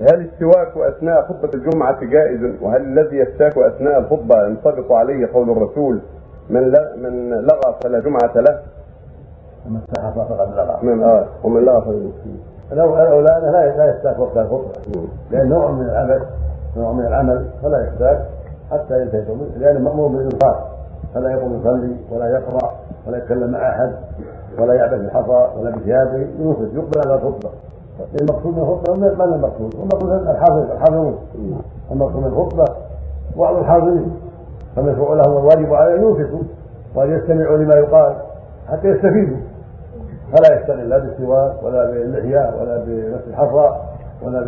هل السواك اثناء خطبة الجمعة جائز؟ وهل الذي يستاك اثناء الخطبة ينطبق عليه قول الرسول من لا من لغى فلا جمعة له؟ من مس الحصى فقد لغى. من آه ومن لغى فلا لو لا لا لا يستاك وقت الخطبة. لأن نوع من العبث نوع من العمل فلا يستاك حتى ينتهي لأنه مأمور بالإنصات. فلا يقوم يصلي ولا يقرأ ولا يتكلم مع أحد ولا يعبث بالحصى ولا بثيابه. ينفذ يقبل على الخطبة. المقصود من الخطبة ما المقصود؟ المقصود الحاضر الحاضرون. المقصود من الخطبة بعض الحاضرين. فمشروع لهم الواجب عليه أن ينفقوا وأن يستمعوا لما يقال حتى يستفيدوا. فلا يشتغل لا بالسواك ولا باللحية ولا بمس الحصى ولا